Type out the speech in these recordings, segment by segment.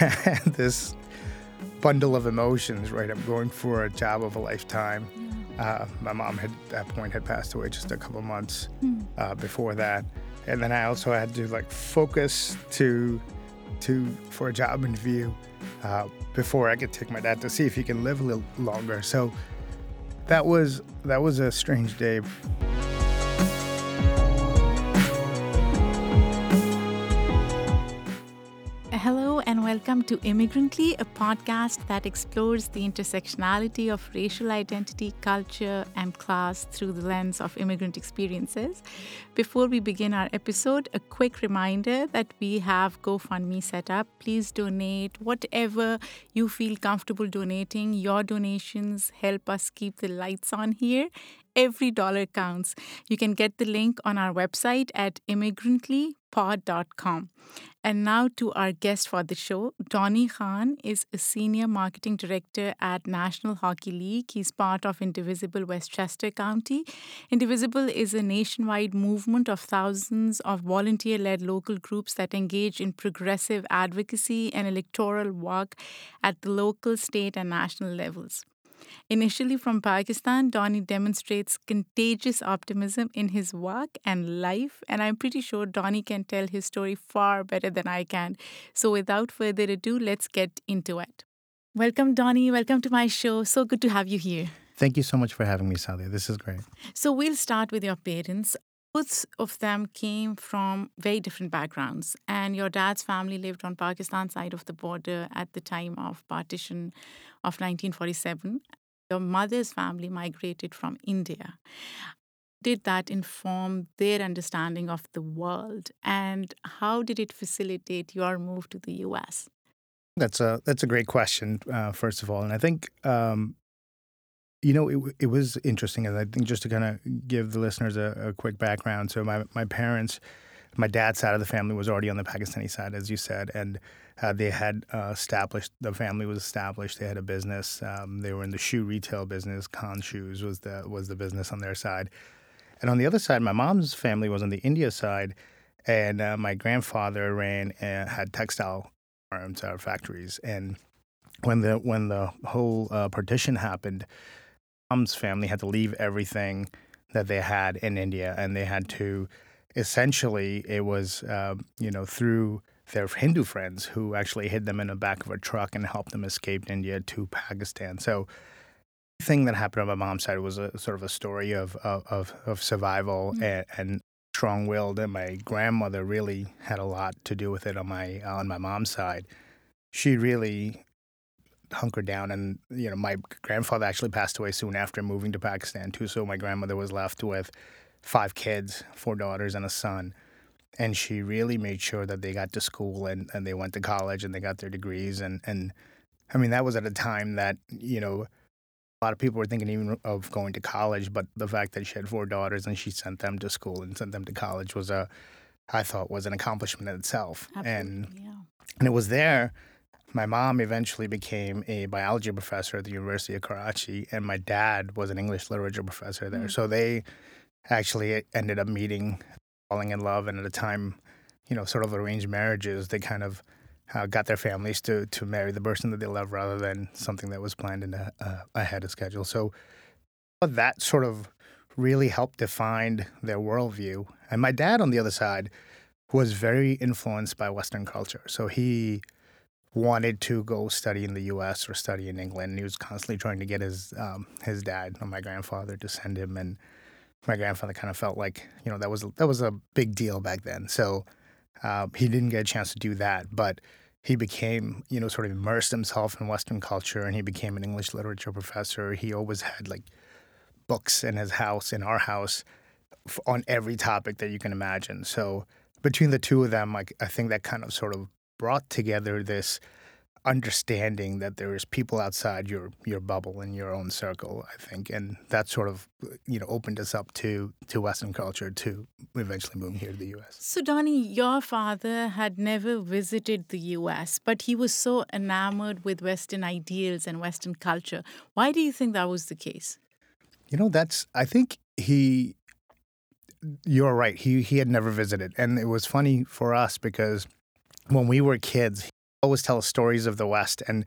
This bundle of emotions, right? I'm going for a job of a lifetime. Uh, my mom had at that point had passed away just a couple months uh, before that, and then I also had to like focus to to for a job interview uh, before I could take my dad to see if he can live a little longer. So that was that was a strange day. Welcome to Immigrantly, a podcast that explores the intersectionality of racial identity, culture, and class through the lens of immigrant experiences. Before we begin our episode, a quick reminder that we have GoFundMe set up. Please donate whatever you feel comfortable donating. Your donations help us keep the lights on here. Every dollar counts. You can get the link on our website at immigrantlypod.com. And now to our guest for the show. Donny Khan is a senior marketing director at National Hockey League. He's part of Indivisible Westchester County. Indivisible is a nationwide movement of thousands of volunteer led local groups that engage in progressive advocacy and electoral work at the local, state, and national levels. Initially from Pakistan, Donny demonstrates contagious optimism in his work and life, and I'm pretty sure Donny can tell his story far better than I can. So without further ado, let's get into it. Welcome, Donny. Welcome to my show. So good to have you here. Thank you so much for having me, Sally. This is great. So we'll start with your parents. Both of them came from very different backgrounds, and your dad's family lived on Pakistan side of the border at the time of partition of 1947. Your mother's family migrated from India. Did that inform their understanding of the world, and how did it facilitate your move to the U.S.? That's a that's a great question, uh, first of all, and I think um, you know it it was interesting, and I think just to kind of give the listeners a, a, quick background. So my my parents, my dad's side of the family was already on the Pakistani side, as you said, and uh, they had uh, established the family was established. They had a business. Um, they were in the shoe retail business. Khan Shoes was the was the business on their side, and on the other side, my mom's family was on the India side, and uh, my grandfather ran and had textile farms or factories. And when the when the whole uh, partition happened, mom's family had to leave everything that they had in India, and they had to essentially it was uh, you know through their Hindu friends who actually hid them in the back of a truck and helped them escape India to Pakistan. So the thing that happened on my mom's side was a sort of a story of of, of survival mm-hmm. and, and strong-willed, and my grandmother really had a lot to do with it on my on my mom's side. She really hunkered down, and you know, my grandfather actually passed away soon after moving to Pakistan too. So my grandmother was left with five kids, four daughters, and a son. And she really made sure that they got to school and, and they went to college and they got their degrees. And, and I mean, that was at a time that, you know, a lot of people were thinking even of going to college, but the fact that she had four daughters and she sent them to school and sent them to college was a, I thought, was an accomplishment in itself. Absolutely, and yeah. and it was there. My mom eventually became a biology professor at the University of Karachi, and my dad was an English literature professor there. Mm. So they actually ended up meeting, falling in love, and at a time, you know, sort of arranged marriages. They kind of uh, got their families to to marry the person that they love rather than something that was planned in a, uh, ahead of schedule. So but that sort of really helped define their worldview. And my dad, on the other side, was very influenced by Western culture. So he wanted to go study in the U.S. or study in England. He was constantly trying to get his um, his dad or my grandfather to send him, and my grandfather kind of felt like you know that was that was a big deal back then. So uh, he didn't get a chance to do that, but he became, you know, sort of immersed himself in Western culture and he became an English literature professor. He always had like books in his house, in our house, on every topic that you can imagine. So between the two of them, like I think that kind of sort of brought together this understanding that there is people outside your your bubble in your own circle i think and that sort of you know opened us up to to western culture to eventually moving here to the us so donny your father had never visited the us but he was so enamored with western ideals and western culture. Why do you think that was the case? You know that's i think he you're right. He he had never visited. And it was funny for us because when we were kids he always tell stories of the West, and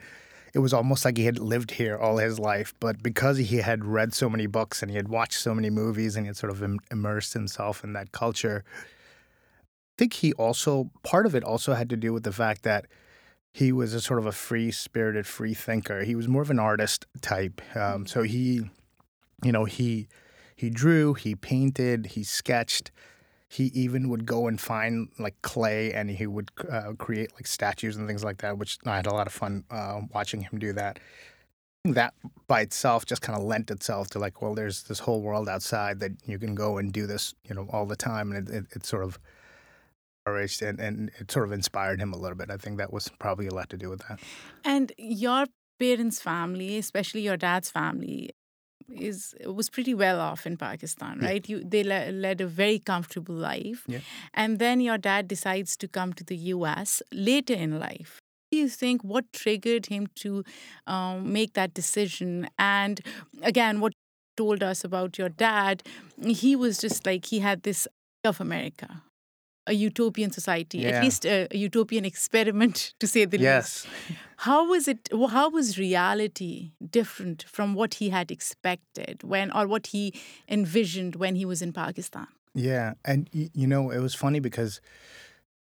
it was almost like he had lived here all his life. But because he had read so many books and he had watched so many movies and he had sort of Im- immersed himself in that culture, I think he also part of it also had to do with the fact that he was a sort of a free spirited, free thinker. He was more of an artist type. Um, so he, you know, he he drew, he painted, he sketched. He even would go and find like clay and he would uh, create like statues and things like that, which I had a lot of fun uh, watching him do that. That by itself just kind of lent itself to like, well, there's this whole world outside that you can go and do this, you know, all the time, and it, it, it sort of and, and it sort of inspired him a little bit. I think that was probably a lot to do with that. And your parents' family, especially your dad's family, is was pretty well off in Pakistan, Yeah. right? You they le- led a very comfortable life, Yeah. and then your dad decides to come to the U.S. later in life. Do you think what triggered him to um, make that decision? And again, what told us about your dad, he was just like he had this of America, a utopian society, Yeah. at least a, a utopian experiment, to say the least. Yes. How was it? How was reality different from what he had expected when, or what he envisioned when he was in Pakistan? Yeah, and you know, it was funny because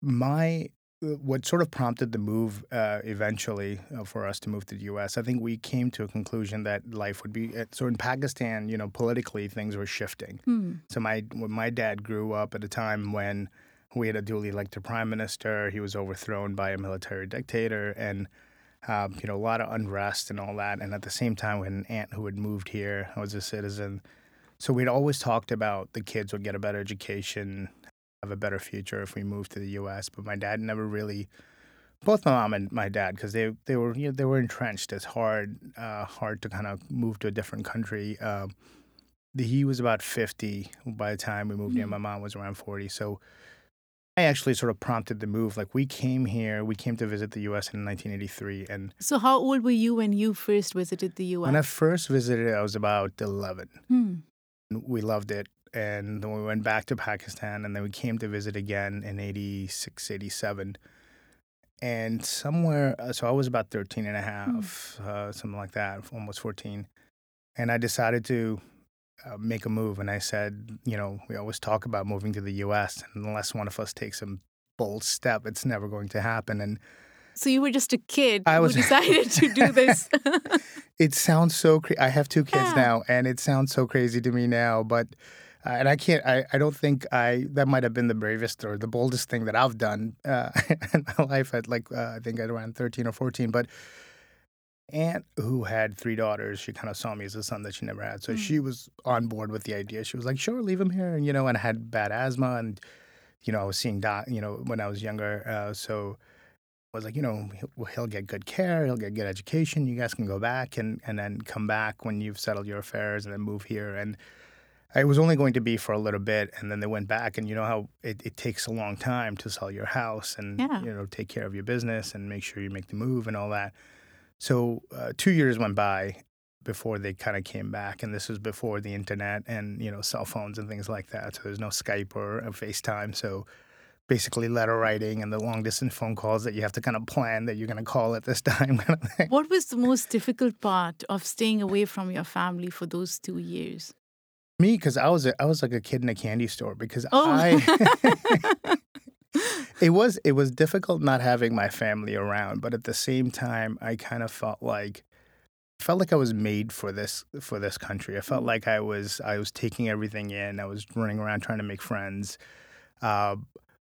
my uh, what sort of prompted the move uh, eventually uh, for us to move to the U.S. I think we came to a conclusion that life would be uh, so in Pakistan. You know, politically things were shifting. Hmm. So my my dad grew up at a time when we had a duly elected prime minister, he was overthrown by a military dictator, and um, you know a lot of unrest and all that. And at the same time, we had an aunt who had moved here, was a citizen. So we'd always talked about the kids would get a better education, have a better future if we moved to the U.S. But my dad never really, both my mom and my dad, because they they were you know, they were entrenched. It's hard uh, hard to kind of move to a different country. Um, the- he was about fifty by the time we moved here. Mhm. My mom was around forty. So I actually sort of prompted the move. Like we came here, we came to visit the U.S. in 1983, and So, how old were you when you first visited the U.S.? when I first visited, I was about 11. Hmm. we loved it and then we went back to pakistan and then we came to visit again in 86 87 and somewhere uh, so i was about 13 and a half uh, something like that almost 14 and i decided to uh, make a move and i said you know we always talk about moving to the us and unless one of us takes a bold step it's never going to happen and So you were just a kid I was- who decided to do this. it sounds so crazy. i have two kids Yeah. now and it sounds so crazy to me now but uh, and i can't I, I don't think i that might have been the bravest or the boldest thing that i've done uh, in my life at like uh, i think at around 13 or 14 but aunt who had three daughters she kind of saw me as a son that she never had so Mm. she was on board with the idea she was like sure leave him here and you know and i had bad asthma and you know i was seeing doc you know when i was younger uh, so I was like, you know, he'll, he'll get good care, he'll get good education. You guys can go back and, and then come back when you've settled your affairs and then move here. And it was only going to be for a little bit. And then they went back. And you know how it, it takes a long time to sell your house and, Yeah. you know, take care of your business and make sure you make the move and all that. So uh, two years went by before they kind of came back. And this was before the internet and, you know, cell phones and things like that. So there's no Skype or FaceTime. So basically letter writing and the long distance phone calls that you have to kind of plan that you're going to call at this time kind of what was the most difficult part of staying away from your family for those two years? Me, because I was a, I was like a kid in a candy store because Oh. I it was it was difficult not having my family around, but at the same time, I kind of felt like I felt like I was made for this for this country. I felt Mm. like I was I was taking everything in. I was running around trying to make friends. Uh,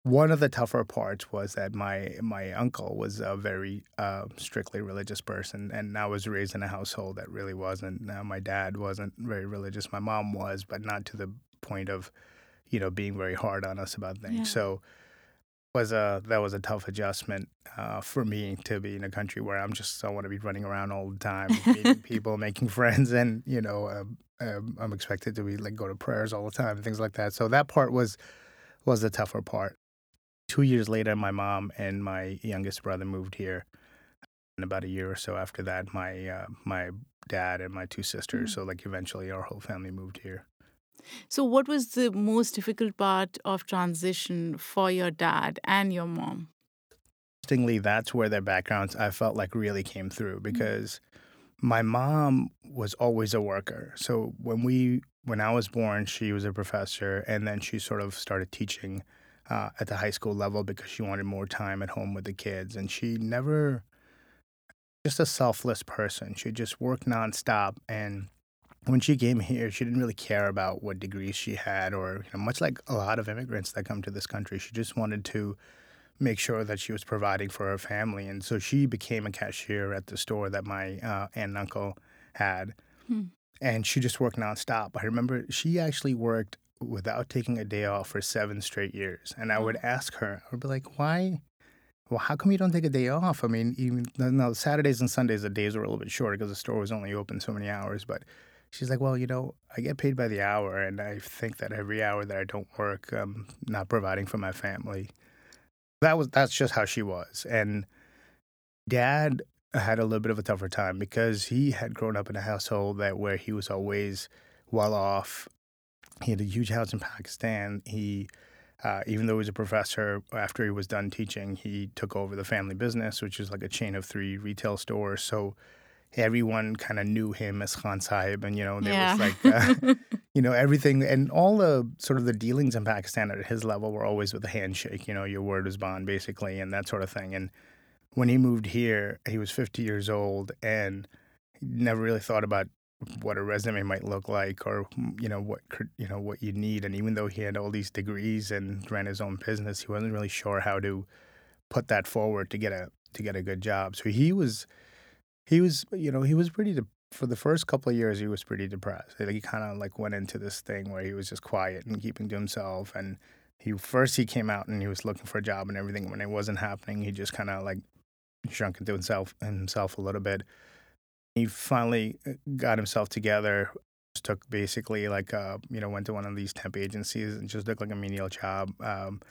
one of the tougher parts was that my my uncle was a very uh, strictly religious person, and I was raised in a household that really wasn't. Uh, my dad wasn't very religious. My mom was, but not to the point of, you know, being very hard on us about things. Yeah. So was a that was a tough adjustment uh, for me to be in a country where I'm just I want to be running around all the time, meeting people, making friends, and you know um, um, I'm expected to be like go to prayers all the time, things like that. So that part was was the tougher part. Two years later, my mom and my youngest brother moved here, and about a year or so after that, my uh, my dad and my two sisters. Mm. So like eventually, our whole family moved here. So, what was the most difficult part of transition for your dad and your mom? interestingly, that's where their backgrounds I felt like really came through because my mom was always a worker. So when we when I was born, she was a professor, and then she sort of started teaching uh, at the high school level because she wanted more time at home with the kids, and she never just a selfless person. She just worked nonstop and when she came here, she didn't really care about what degrees she had, or you know, much like a lot of immigrants that come to this country, she just wanted to make sure that she was providing for her family. And so she became a cashier at the store that my uh, aunt and uncle had. Hmm. And she just worked nonstop. I remember she actually worked without taking a day off for seven straight years. And I would ask her, I would be like, why? Well, how come you don't take a day off? I mean, even no, Saturdays and Sundays, the days were a little bit shorter because the store was only open so many hours. But she's like, well, you know, I get paid by the hour, and I think that every hour that I don't work, I'm not providing for my family that was that's just how she was. And dad had a little bit of a tougher time because he had grown up in a household that where he was always well off. He had a huge house in Pakistan. He uh, even though he was a professor, after he was done teaching, he took over the family business, which is like a chain of three retail stores. So everyone kind of knew him as Khan Sahib, and you know there yeah. was like uh, you know everything, and all the sort of the dealings in Pakistan at his level were always with a handshake. You know, your word is bond, basically, and that sort of thing. And when he moved here, he was 50 years old, and never really thought about what a resume might look like or you know what you know what you need and even though he had all these degrees and ran his own business he wasn't really sure how to put that forward to get a to get a good job so he was he was, you know, he was pretty de- for the first couple of years. He was pretty depressed. Like, he kind of like went into this thing where he was just quiet and keeping to himself. And he first he came out and he was looking for a job and everything. When it wasn't happening, he just kind of like shrunk into himself himself a little bit. He finally uh, got himself together. Took basically like uh, you know went to one of these temp agencies and just took like a menial job um,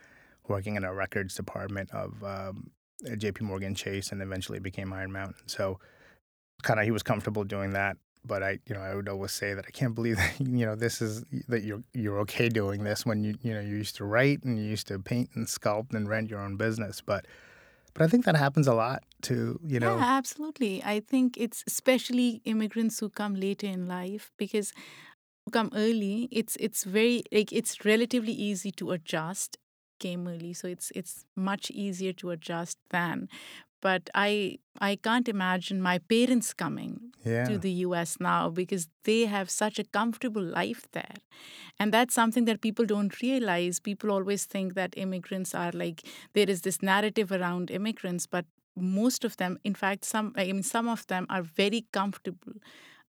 working in a records department of um, J.P. Morgan Chase and eventually became Iron Mountain. So kind of he was comfortable doing that. But I, you know, I would always say that I can't believe that you know this is that you're you're okay doing this when you you know you used to write and you used to paint and sculpt and rent your own business. But but I think that happens a lot to, You know, yeah, absolutely. I think it's especially immigrants who come later in life because come early it's it's very like it's relatively easy to adjust came early so it's it's much easier to adjust than but I I can't imagine my parents coming yeah. to the US now because they have such a comfortable life there. And that's something that people don't realize. People always think that immigrants are like there is this narrative around immigrants, but most of them, in fact, some I mean some of them are very comfortable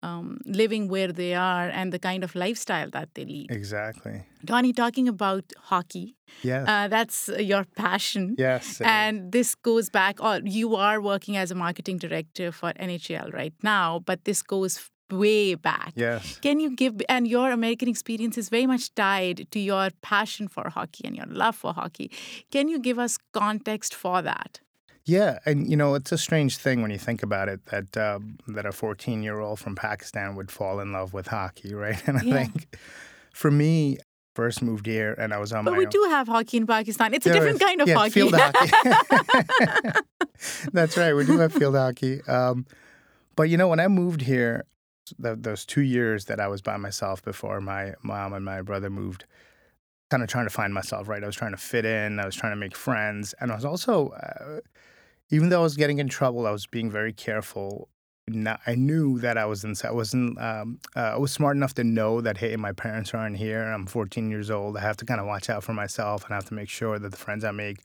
um, living where they are and the kind of lifestyle that they lead. Exactly. Donny, talking about hockey, yeah, uh, that's your passion. Yes, and this goes back. Oh, you are working as a marketing director for NHL right now, but this goes way back. Yes. Can you give and your American experience is very much tied to your passion for hockey and your love for hockey. Can you give us context for that? Yeah, and you know it's a strange thing when you think about it that uh, that a 14 year old from Pakistan would fall in love with hockey, right? And I yeah. think for me, first moved here and I was on but my. But we own. do have hockey in Pakistan. It's there a different is, kind of yeah, hockey. Field hockey. That's right. We do have field hockey. Um, but you know, when I moved here, the, those two years that I was by myself before my mom and my brother moved, kind of trying to find myself. Right, I was trying to fit in. I was trying to make friends, and I was also. Uh, even though I was getting in trouble, I was being very careful. I knew that I was inside. I wasn't. Um, uh, I was smart enough to know that hey, my parents aren't here. I'm 14 years old. I have to kind of watch out for myself, and I have to make sure that the friends I make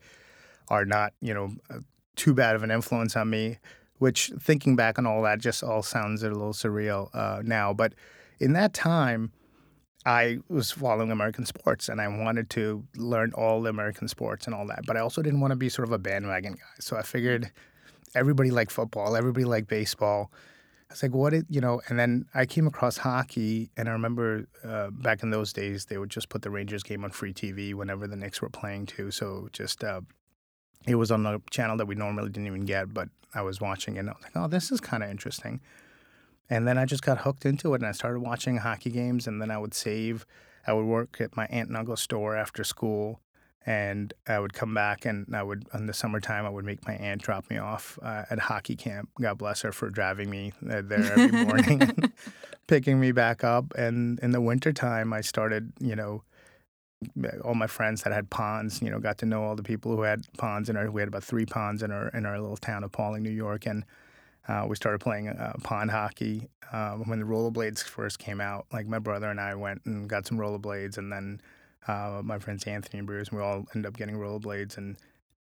are not, you know, uh, too bad of an influence on me. Which, thinking back on all that, just all sounds a little surreal uh, now. But in that time, I was following American sports and I wanted to learn all the American sports and all that. But I also didn't want to be sort of a bandwagon guy. So I figured everybody liked football, everybody liked baseball. I was like, what it, you know, and then I came across hockey, and I remember uh, back in those days, they would just put the Rangers game on free TV whenever the Knicks were playing too. So just, uh, it was on a channel that we normally didn't even get, but I was watching it, and I was like, oh, this is kind of interesting. And then I just got hooked into it and I started watching hockey games. And then I would save, I would work at my aunt and uncle's store after school. and I would come back and I would in the summertime I would make my aunt drop me off uh, at hockey camp. God bless her for driving me uh, there every morning, picking me back up. And in the wintertime, I started, you know, all my friends that had ponds, you know, got to know all the people who had ponds in our. We had about three ponds in our in our little town of Pawling, New York, and uh, we started playing uh, pond hockey uh, when the rollerblades first came out. Like my brother and I went and got some rollerblades, and then uh, my friends Anthony and Bruce, and we all ended up getting rollerblades and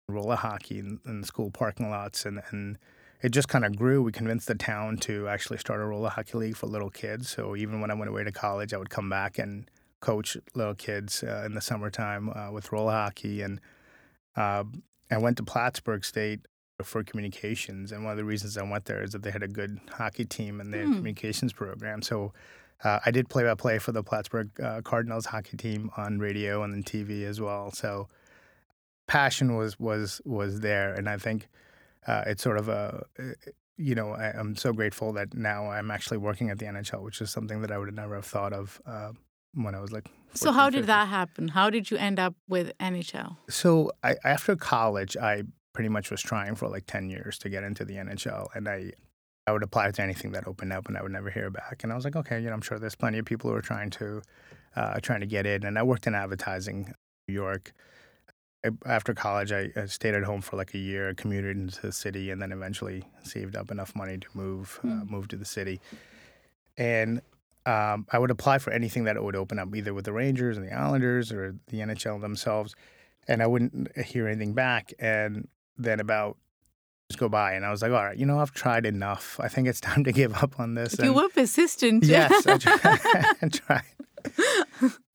roller hockey in, in school parking lots, and and it just kind of grew. We convinced the town to actually start a roller hockey league for little kids. So even when I went away to college, I would come back and coach little kids uh, in the summertime uh, with roller hockey. And uh, I went to Plattsburgh State for communications. And one of the reasons I went there is that they had a good hockey team and their mm. communications program. So uh, I did play by play for the Plattsburgh uh, Cardinals hockey team on radio and then TV as well. So passion was was was there, and I think uh, it's sort of a you know I, am so grateful that now I'm actually working at the NHL, which is something that I would never have thought of uh, when I was like. So how did that happen? How did you end up with NHL? So I, after college, I pretty much was trying for like ten years to get into the NHL, and I I would apply to anything that opened up, and I would never hear back. And I was like, okay, you know, I'm sure there's plenty of people who are trying to uh, trying to get in. And I worked in advertising, in New York. After college, I, I, stayed at home for like a year, commuted into the city, and then eventually saved up enough money to move mm. uh, hmm. move to the city. And um, I would apply for anything that would open up, either with the Rangers and the Islanders or the NHL themselves, and I wouldn't hear anything back. And then about go by and I was like, all right, you know, I've tried enough. I think it's time to give up on this. You and were persistent. Yes, I tried. I tried.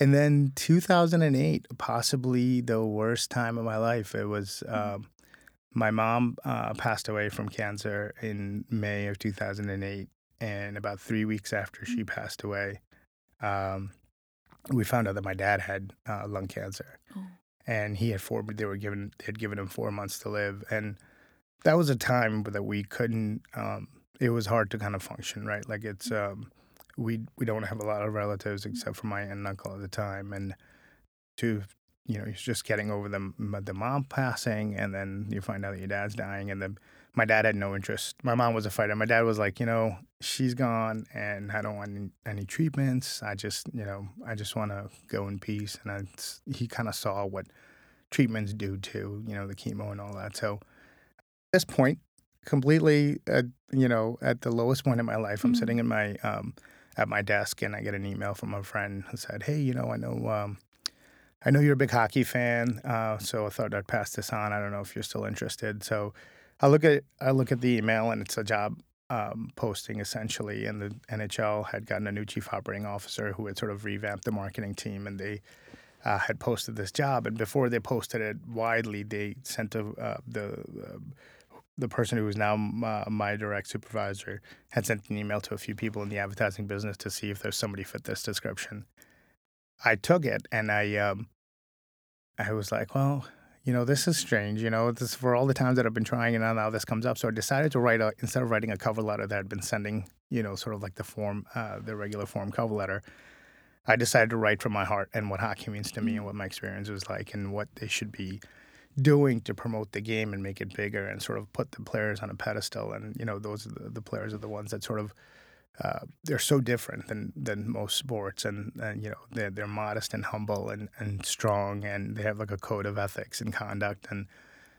and then 2008, possibly the worst time of my life. It was um, my mom uh, passed away from cancer in May of 2008. And about three weeks after she mm. passed away, um, we found out that my dad had uh, lung cancer. Oh. And he had four, they were given, they had given him four months to live. And that was a time that we couldn't. Um, it was hard to kind of function, right? Like it's um, we we don't have a lot of relatives except for my aunt and uncle at the time, and to you know, he's just getting over the the mom passing, and then you find out that your dad's dying, and then my dad had no interest. My mom was a fighter. My dad was like, you know, she's gone, and I don't want any, any treatments. I just, you know, I just want to go in peace. And I, he kind of saw what treatments do to, you know, the chemo and all that. So at this point, completely, at, you know, at the lowest point in my life, I'm mm-hmm. sitting in my um, at my desk, and I get an email from a friend who said, "Hey, you know, I know." Um, I know you're a big hockey fan, uh, so I thought I'd pass this on. I don't know if you're still interested. So I look at I look at the email, and it's a job um, posting essentially, and the NHL had gotten a new chief operating officer who had sort of revamped the marketing team, and they uh, had posted this job. And before they posted it widely, they sent a, uh, the uh, the person who is now my, my, direct supervisor had sent an email to a few people in the advertising business to see if there's somebody fit this description. I took it and I um, I was like, well, you know, this is strange. You know, this for all the times that I've been trying, and now this comes up. So I decided to write a instead of writing a cover letter that I'd been sending, you know, sort of like the form, uh, the regular form cover letter. I decided to write from my heart and what hockey means to me and mm. what my experience was like and what they should be doing to promote the game and make it bigger and sort of put the players on a pedestal. And you know, those are the, the players are the ones that sort of uh, they're so different than than most sports, and, and you know they're they're modest and humble and and strong, and they have like a code of ethics and conduct. And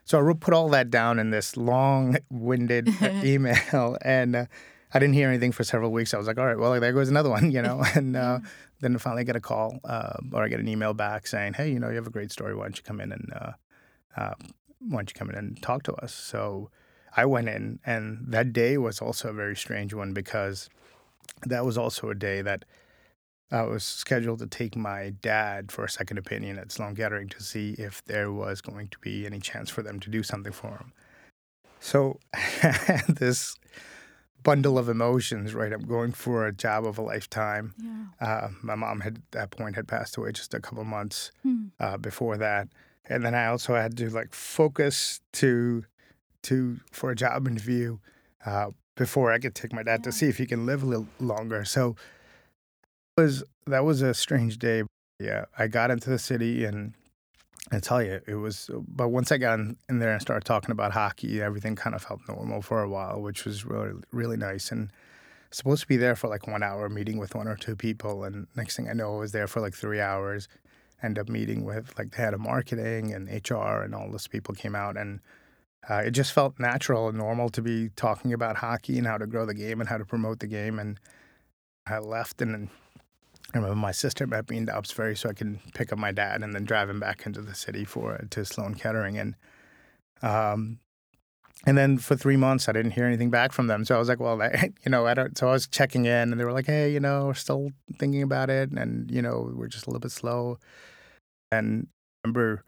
so I put all that down in this long-winded email, and uh, I didn't hear anything for several weeks. I was like, all right, well, there goes another one, you know, and. Uh, then I finally get a call uh, or I get an email back saying, "Hey, you know, you have a great story. Why don't you come in and uh, uh, why don't you come in and talk to us? So I went in, and that day was also a very strange one because that was also a day that I was scheduled to take my dad for a second opinion at Sloan Kettering to see if there was going to be any chance for them to do something for him. So this bundle of emotions, right? I'm going for a job of a lifetime. Yeah. Uh, my mom had at that point had passed away just a couple months hmm. uh, before that and then I also had to like focus to to for a job interview uh, before I could take my dad yeah. to see if he can live a little longer. So was that was a strange day. Yeah, I got into the city and I tell you, it was. But once I got in, in there and started talking about hockey, everything kind of felt normal for a while, which was really really nice. And supposed to be there for like one hour, meeting with one or two people, and next thing I know, I was there for like three hours. End up meeting with like the head of marketing and HR, and all those people came out, and uh, it just felt natural and normal to be talking about hockey and how to grow the game and how to promote the game. And I left, and I remember my sister met me in Dobbs Ferry so I could pick up my dad and then drive him back into the city for to Sloan Kettering. And um, and then for three months, I didn't hear anything back from them. So I was like, well, I, you know, I don't. So I was checking in, and they were like, hey, you know, we're still thinking about it, and you know, we're just a little bit slow. And I remember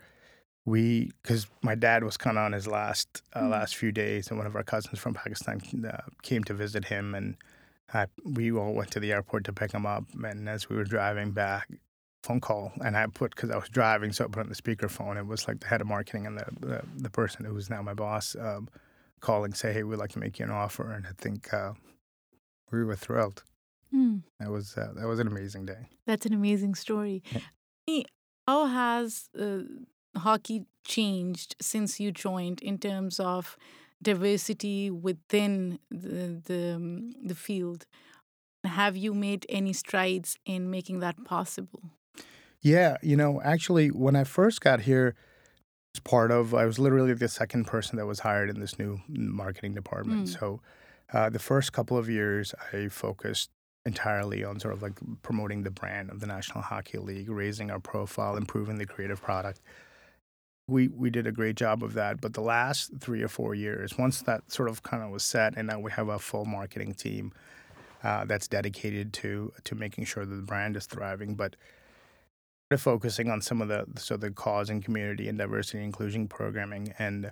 we, because my dad was kind of on his last uh, mm-hmm. last few days, and one of our cousins from Pakistan uh, came to visit him, and I, we all went to the airport to pick him up, and as we were driving back, phone call, and I put because I was driving, so I put on the speakerphone. It was like the head of marketing and the the, the person who was now my boss um, calling, say, "Hey, we'd like to make you an offer," and I think uh, we were thrilled. Mm. That was uh, that was an amazing day. That's an amazing story. Yeah. How has uh, hockey changed since you joined in terms of diversity within the the, um, the field. Have you made any strides in making that possible? Yeah, you know, actually, when I first got here, as part of I was literally the second person that was hired in this new marketing department. Mm. So, uh, the first couple of years, I focused entirely on sort of like promoting the brand of the National Hockey League, raising our profile, improving the creative product we we did a great job of that. But the last three or four years, once that sort of kind of was set, and now we have a full marketing team uh, that's dedicated to to making sure that the brand is thriving, but focusing on some of the so the cause and community and diversity and inclusion programming. And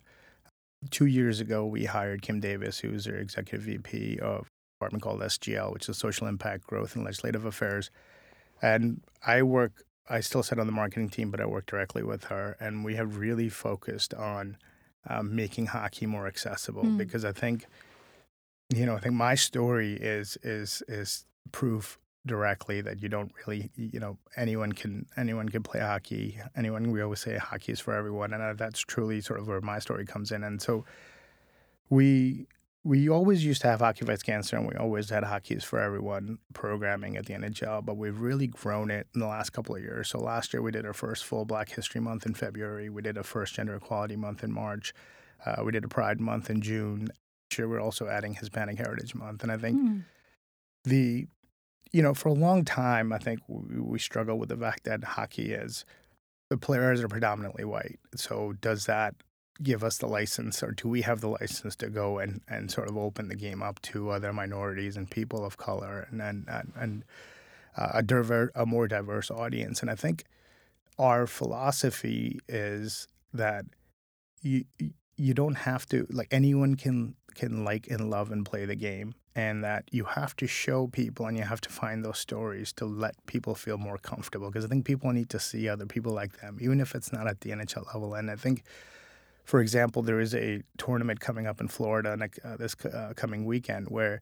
two years ago, we hired Kim Davis, who is our executive VP of department called SGL, which is Social Impact Growth and Legislative Affairs. And I work I still sit on the marketing team, but I work directly with her, and we have really focused on um, making hockey more accessible mm. because I think, you know, I think my story is is is proof directly that you don't really, you know, anyone can anyone can play hockey. Anyone we always say hockey is for everyone, and that's truly sort of where my story comes in. And so we we always used to have Hockey Fights Cancer and we always had Hockey is for Everyone programming at the NHL, but we've really grown it in the last couple of years. So last year we did our first full Black History Month in February. We did a first Gender Equality Month in March. Uh, we did a Pride Month in June. This year we're also adding Hispanic Heritage Month. And I think mm. the, you know, for a long time, I think we, we struggle with the fact that hockey is, the players are predominantly white. So does that give us the license or do we have the license to go and, and sort of open the game up to other minorities and people of color and and, and uh, a, diver, a more diverse audience? And I think our philosophy is that you you don't have to like anyone can can like and love and play the game and that you have to show people and you have to find those stories to let people feel more comfortable because I think people need to see other people like them even if it's not at the NHL level. And I think for example, there is a tournament coming up in Florida uh, this uh, coming weekend where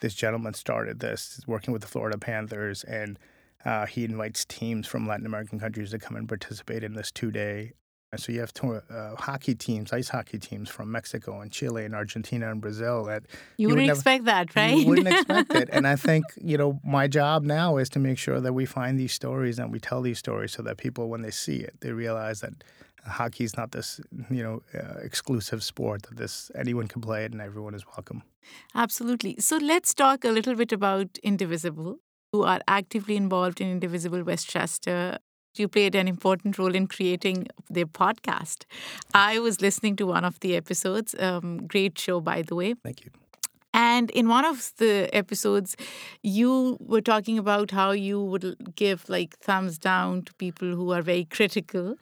this gentleman started this, working with the Florida Panthers, and uh, he invites teams from Latin American countries to come and participate in this two day. So you have to, uh, hockey teams, ice hockey teams from Mexico and Chile and Argentina and Brazil. That you, you wouldn't would expect that, right? You wouldn't expect it. And I think you know my job now is to make sure that we find these stories and we tell these stories so that people, when they see it, they realize that hockey is not this you know uh, exclusive sport that this anyone can play it and everyone is welcome. Absolutely. So let's talk a little bit about indivisible. Who are actively involved in indivisible westchester. You played an important role in creating their podcast. I was listening to one of the episodes um, great show by the way. Thank you. And in one of the episodes, you were talking about how you would give like thumbs down to people who are very critical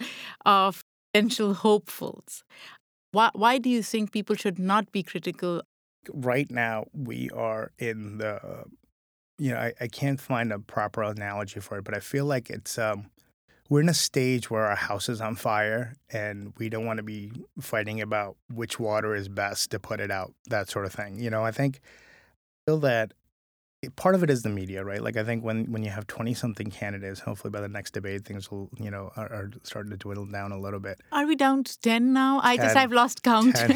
of potential hopefuls. Why, why do you think people should not be critical? Right now, we are in the, you know, I, I can't find a proper analogy for it, but I feel like it's, um, we're in a stage where our house is on fire and we don't want to be fighting about which water is best to put it out, that sort of thing. You know, I think, I feel that part of it is the media, right? Like I think when when you have twenty something candidates, hopefully by the next debate things will you know are, are starting to dwindle down a little bit. Are we down to ten now? I just I've lost count.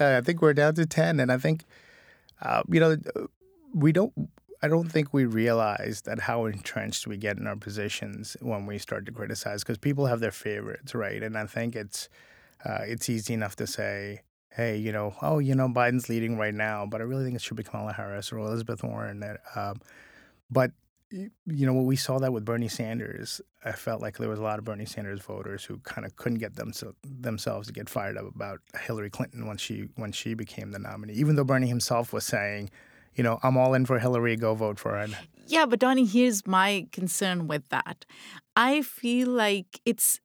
Uh, I think we're down to ten, and I think uh, you know we don't. I don't think we realize that how entrenched we get in our positions when we start to criticize because people have their favorites, right? And I think it's uh, it's easy enough to say, hey, you know, oh, you know, Biden's leading right now, but I really think it should be Kamala Harris or Elizabeth Warren. Um, but you know, when we saw that with Bernie Sanders, I felt like there was a lot of Bernie Sanders voters who kind of couldn't get them themselves to get fired up about Hillary Clinton when she when she became the nominee, even though Bernie himself was saying, you know, I'm all in for Hillary, go vote for her. Yeah, but Donny, here's my concern with that. I feel like it's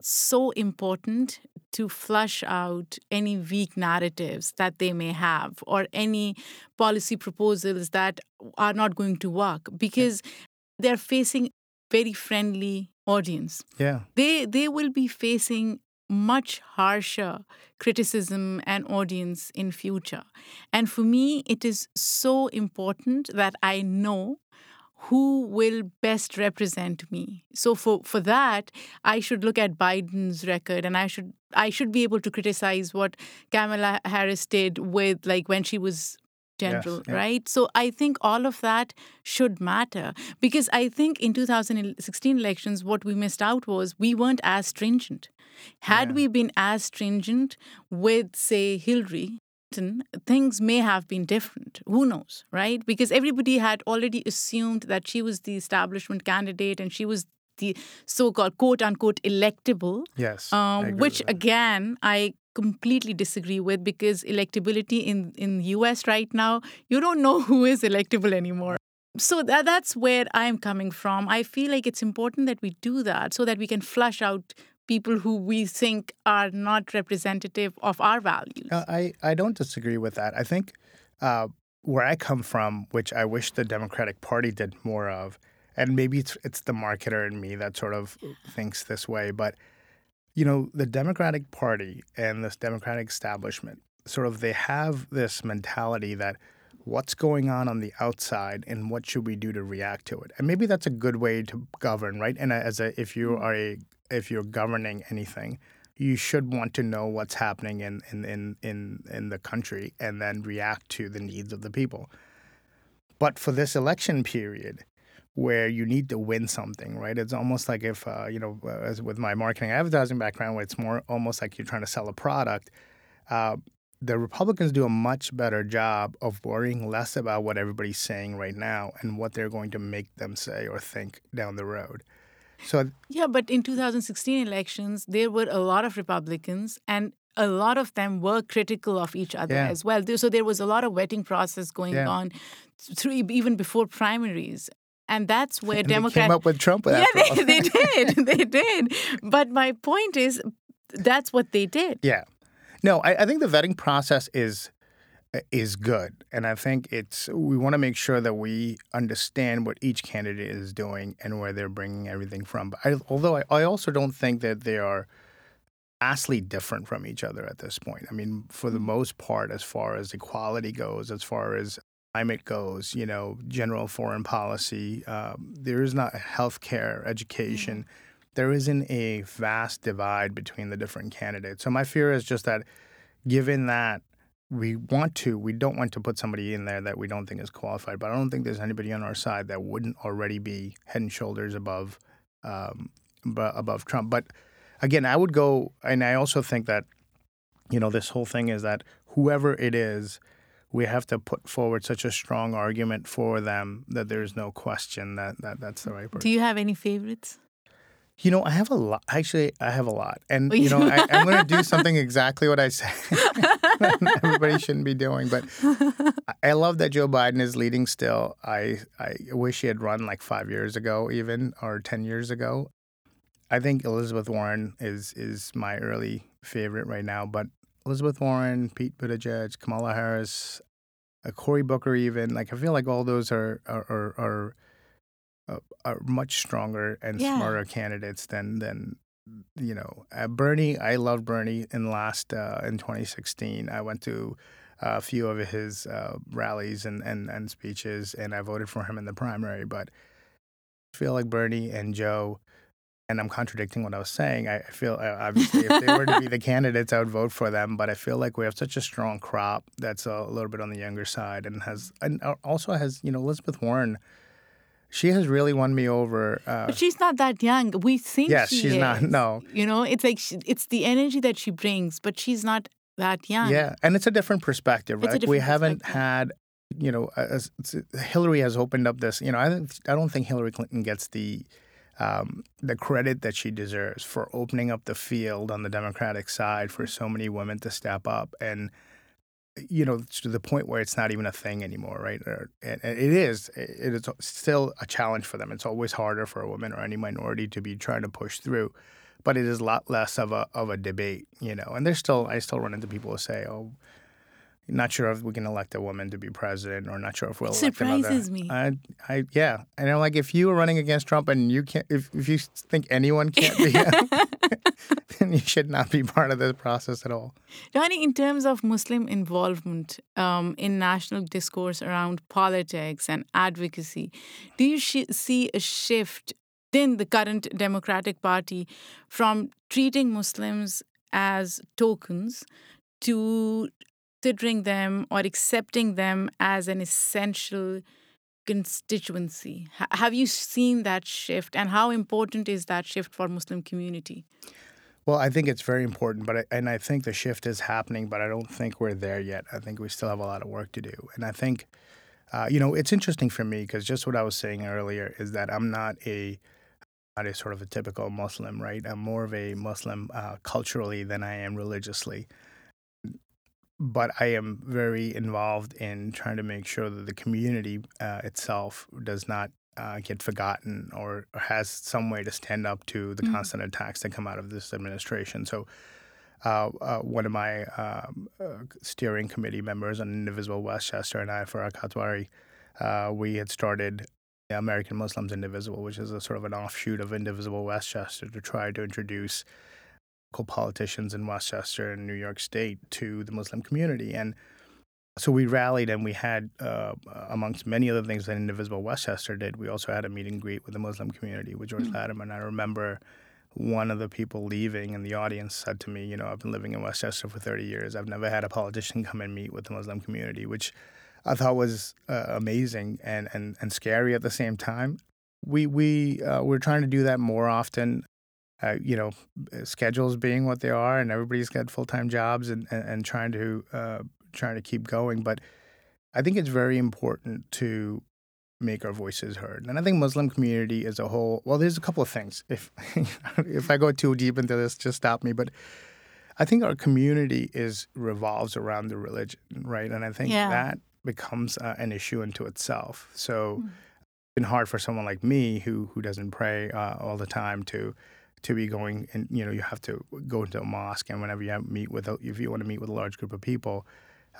so important to flush out any weak narratives that they may have or any policy proposals that are not going to work because yeah. they're facing very friendly audience. Yeah. They they will be facing much harsher criticism and audience in future. And for me it is so important that I know who will best represent me so for for that i should look at biden's record and i should i should be able to criticize what kamala harris did with like when she was general yes, yeah. right so i think all of that should matter because i think in 2016 elections what we missed out was we weren't as stringent had yeah. we been as stringent with say hillary things may have been different. Who knows, right? Because everybody had already assumed that she was the establishment candidate and she was the so-called quote unquote electable. Yes. Um, which again, I completely disagree with because electability in in the US right now, you don't know who is electable anymore. So that, that's where I'm coming from. I feel like it's important that we do that so that we can flush out people who we think are not representative of our values. Uh, I, I don't disagree with that. I think uh, where I come from, which I wish the Democratic Party did more of, and maybe it's it's the marketer in me that sort of thinks this way, but you know, the Democratic Party and this Democratic establishment sort of they have this mentality that what's going on on the outside and what should we do to react to it and maybe that's a good way to govern right and as a if you mm-hmm. are a if you're governing anything, you should want to know what's happening in, in, in, in, in the country and then react to the needs of the people. But for this election period, where you need to win something, right? It's almost like if, uh, you know, as with my marketing advertising background, where it's more almost like you're trying to sell a product. Uh, the Republicans do a much better job of worrying less about what everybody's saying right now and what they're going to make them say or think down the road. So yeah, but in 2016 elections, there were a lot of Republicans, and a lot of them were critical of each other yeah. as well. So there was a lot of vetting process going yeah. on through even before primaries. And that's where Democrats came up with Trump. Yeah, they, they did, they did. But my point is, that's what they did. Yeah, no, I, I think the vetting process is is good. And I think it's we want to make sure that we understand what each candidate is doing and where they're bringing everything from. But I, although I, I also don't think that they are vastly different from each other at this point. I mean, for the mm-hmm. most part, as far as equality goes, as far as climate goes, you know, general foreign policy, um, there is not healthcare, education. Mm-hmm. There isn't a vast divide between the different candidates. So my fear is just that, given that we want to, we don't want to put somebody in there that we don't think is qualified. But I don't think there's anybody on our side that wouldn't already be head and shoulders above um, above Trump. But again, I would go, and I also think that you know this whole thing is that whoever it is, we have to put forward such a strong argument for them that there's no question that, that that's the right person. Do you have any favorites? You know, I have a lot. Actually, I have a lot, and you know, I, am going to do something exactly what I said. Everybody shouldn't be doing, but I love that Joe Biden is leading still. I I wish he had run like five years ago, even or ten years ago. I think Elizabeth Warren is is my early favorite right now, but Elizabeth Warren, Pete Buttigieg, Kamala Harris, uh, Cory Booker, even like I feel like all those are are, are, are uh, are much stronger and yeah. smarter candidates than than you know uh, Bernie. I love Bernie in last uh, in 2016. I went to a few of his uh, rallies and, and, and speeches, and I voted for him in the primary. But I feel like Bernie and Joe, and I'm contradicting what I was saying. I feel uh, obviously if they were to be the candidates, I would vote for them. But I feel like we have such a strong crop that's a little bit on the younger side, and has and uh, also has you know Elizabeth Warren. She has really won me over. Uh, but she's not that young. We think yes, she she's is. not. No, You know, it's like she, it's the energy that she brings, but she's not that young. Yeah, and it's a different perspective, right? we haven't perspective. had, you know, as, Hillary has opened up this. You know, I think I don't think Hillary Clinton gets the um, the credit that she deserves for opening up the field on the Democratic side for so many women to step up and. You know, to the point where it's not even a thing anymore, right? And it is. It is still a challenge for them. It's always harder for a woman or any minority to be trying to push through but it is a lot less of a of a debate, you know. And there's still I still run into people who say, "Oh, not sure if we can elect a woman to be president, or not sure if we'll It elect another." surprises me. I, I, yeah, and I'm like, if you were running against Trump and you can't, if if you think anyone can't be, then you should not be part of this process at all. Donny, in terms of Muslim involvement um, in national discourse around politics and advocacy, do you sh- see a shift in the current Democratic Party from treating Muslims as tokens to considering them or accepting them as an essential constituency? H- have you seen that shift, and how important is that shift for Muslim community? Well, I think it's very important, but I, and I think the shift is happening, but I don't think we're there yet. I think we still have a lot of work to do, and I think, uh, you know, it's interesting for me because just what I was saying earlier is that I'm not a not a sort of a typical Muslim, right? I'm more of a Muslim uh, culturally than I am religiously. But I am very involved in trying to make sure that the community uh, itself does not uh, get forgotten or has some way to stand up to the Mhm. constant attacks that come out of this administration. So, uh, uh, one of my um, uh, steering committee members on Indivisible Westchester and I, for Katwari, uh, we had started American Muslims Indivisible, which is a sort of an offshoot of Indivisible Westchester, to try to introduce politicians in Westchester and New York State to the Muslim community. And so we rallied and we had, uh, amongst many other things that Indivisible Westchester did, we also had a meet and greet with the Muslim community with George Mm. Latimer. And I remember one of the people leaving in the audience said to me, You know, I've been living in Westchester for 30 years. I've never had a politician come and meet with the Muslim community, which I thought was uh, amazing and, and, and scary at the same time. We, we, uh, we're trying to do that more often. Uh, you know, schedules being what they are, and everybody's got full time jobs and, and, and trying to uh, trying to keep going. But I think it's very important to make our voices heard. And I think Muslim community as a whole, well, there's a couple of things. If if I go too deep into this, just stop me. But I think our community is revolves around the religion, right? And I think Yeah. that becomes uh, an issue into itself. So Mm. it's been hard for someone like me who who doesn't pray uh, all the time to to be going and you know you have to go into a mosque and whenever you have, meet with a, if you want to meet with a large group of people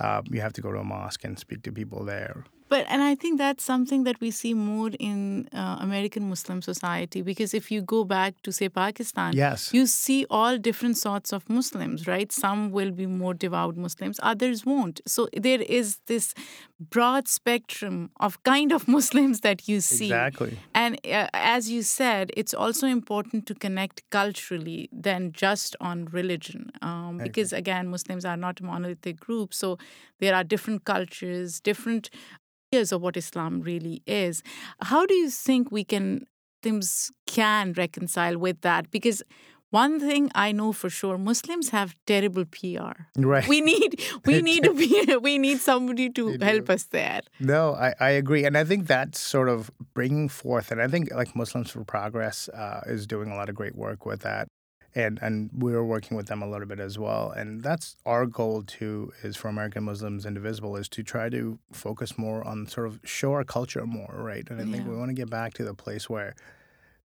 uh, you have to go to a mosque and speak to people there But and I think that's something that we see more in uh, American Muslim society because if you go back to say Pakistan, yes you see all different sorts of Muslims, right? Some will be more devout Muslims, others won't. So there is this broad spectrum of kind of Muslims that you see. exactly And uh, as you said, it's also important to connect culturally than just on religion. Um, because again, Muslims are not a monolithic group. So there are different cultures, different ideas of what Islam really is. How do you think we can, Muslims can reconcile with that? Because one thing I know for sure, Muslims have terrible PR. right We need we need to be we need somebody to They do. help us there. No, I, I agree. And I think that's sort of bringing forth, and I think like Muslims for Progress uh, is doing a lot of great work with that. And, and we're working with them a little bit as well. And that's our goal too, is for American Muslims Indivisible, is to try to focus more on sort of show our culture more, right? And I think Yeah. we want to get back to the place where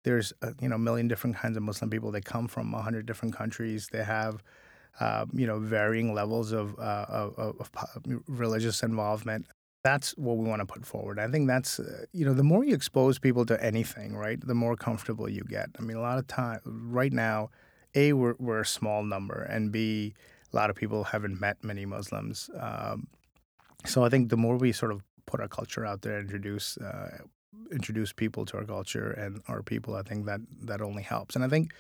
there's uh, you know a million different kinds of Muslim people. They come from a hundred different countries. They have uh, you know varying levels of, uh, of, of of religious involvement. That's what we want to put forward. I think that's uh, you know the more you expose people to anything, right, the more comfortable you get. I mean, a lot of time right now, a we're we're a small number, and b a lot of people haven't met many Muslims. Um, so I think the more we sort of put our culture out there, introduce uh, introduce people to our culture and our people, I think that that only helps. And I think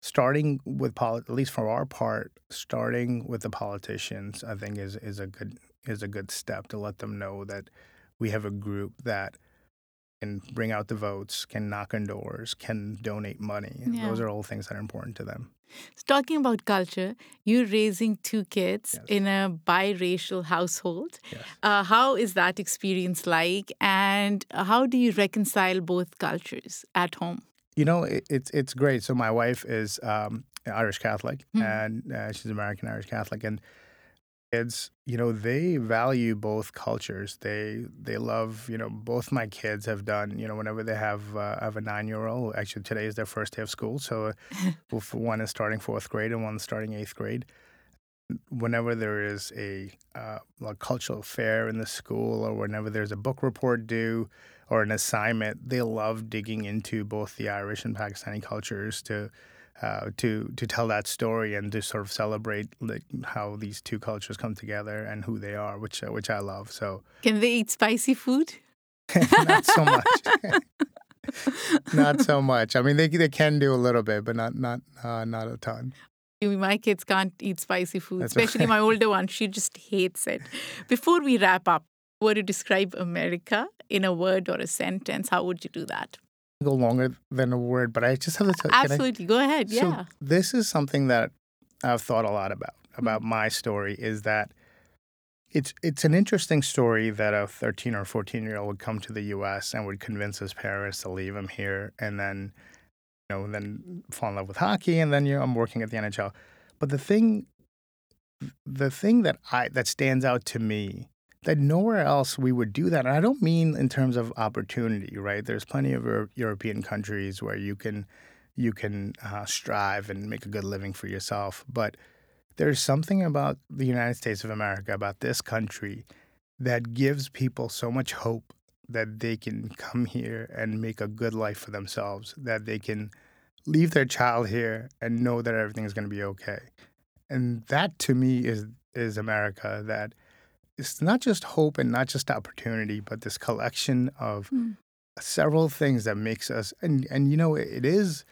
starting with poli- at least for our part, starting with the politicians, I think is is a good is a good step to let them know that we have a group that can bring out the votes, can knock on doors, can donate money. Yeah. Those are all things that are important to them. So talking about culture, you're raising two kids Yes. in a biracial household. Yes. Uh, how is that experience like, and how do you reconcile both cultures at home? You know, it, it's it's great. So my wife is um, Irish Catholic, Hmm. and uh, she's American Irish Catholic, and kids, you know, they value both cultures. They they love, you know, both my kids have done, you know, whenever they have uh, I have a nine year old. Actually, today is their first day of school, so uh, one is starting fourth grade and one's starting eighth grade. Whenever there is a uh, like cultural fair in the school, or whenever there's a book report due, or an assignment, they love digging into both the Irish and Pakistani cultures to uh, to to tell that story and to sort of celebrate like how these two cultures come together and who they are, which uh, which I love. So Can they eat spicy food? not so much, not so much. I mean, they they can do a little bit, but not not uh, not a ton. My kids can't eat spicy food, That's especially okay. my older one. She just hates it. Before we wrap up, were to describe America in a word or a sentence, how would you do that? Go longer than a word, but I just have to. T- can I- Absolutely. Go ahead. So Yeah. this is something that I've thought a lot about Hmm. about my story is that it's it's an interesting story that a 13 or 14 year old would come to the U.S. and would convince his parents to leave him here, and then you know then fall in love with hockey, and then you know I'm working at the NHL. But the thing, the thing that I that stands out to me that nowhere else we would do that. And I don't mean in terms of opportunity, right? There's plenty of European countries where you can you can uh, strive and make a good living for yourself. But there's something about the United States of America, about this country, that gives people so much hope that they can come here and make a good life for themselves, that they can leave their child here and know that everything's going to be okay. And that to me is is America that it's not just hope and not just opportunity, but this collection of Hmm. several things that makes us and and you know it is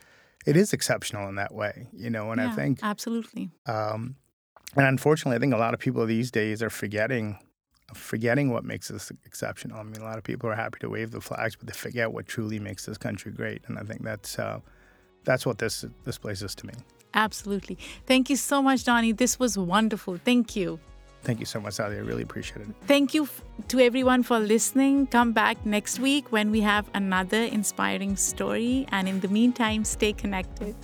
it is exceptional in that way, you know, and I think absolutely. um, and unfortunately, I think a lot of people these days are forgetting forgetting what makes us exceptional. I mean, a lot of people are happy to wave the flags, but they forget what truly makes this country great. And I think that's uh, that's what this this place is to me. Absolutely. Thank you so much, Donny. This was wonderful. Thank you. Thank you so much, Ali. I really appreciate it. Thank you f- to everyone for listening. Come back next week when we have another inspiring story. And in the meantime, stay connected.